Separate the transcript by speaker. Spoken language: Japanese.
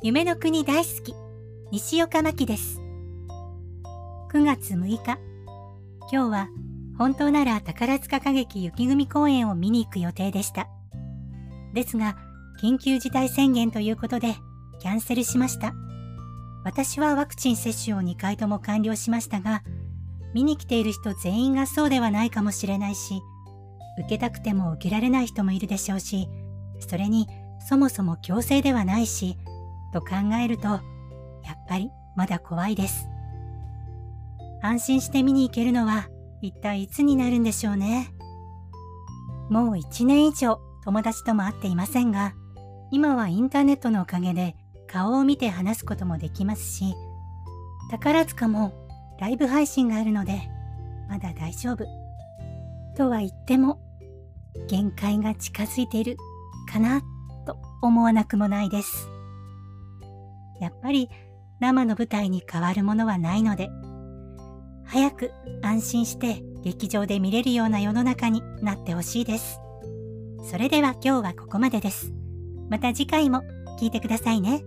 Speaker 1: 夢の国大好き。西岡真希です。9月6日。今日は本当なら宝塚歌劇雪組公演を見に行く予定でした。ですが緊急事態宣言ということでキャンセルしました。私はワクチン接種を2回とも完了しましたが見に来ている人全員がそうではないかもしれないし受けたくても受けられない人もいるでしょうしそれにそもそも強制ではないしと考えると、やっぱりまだ怖いです。安心して見に行けるのは一体いつになるんでしょうね。もう一年以上友達とも会っていませんが、今はインターネットのおかげで顔を見て話すこともできますし、宝塚もライブ配信があるので、まだ大丈夫。とは言っても、限界が近づいているかなと思わなくもないです。やっぱり生の舞台に変わるものはないので、早く安心して劇場で見れるような世の中になってほしいです。それでは今日はここまでです。また次回も聴いてくださいね。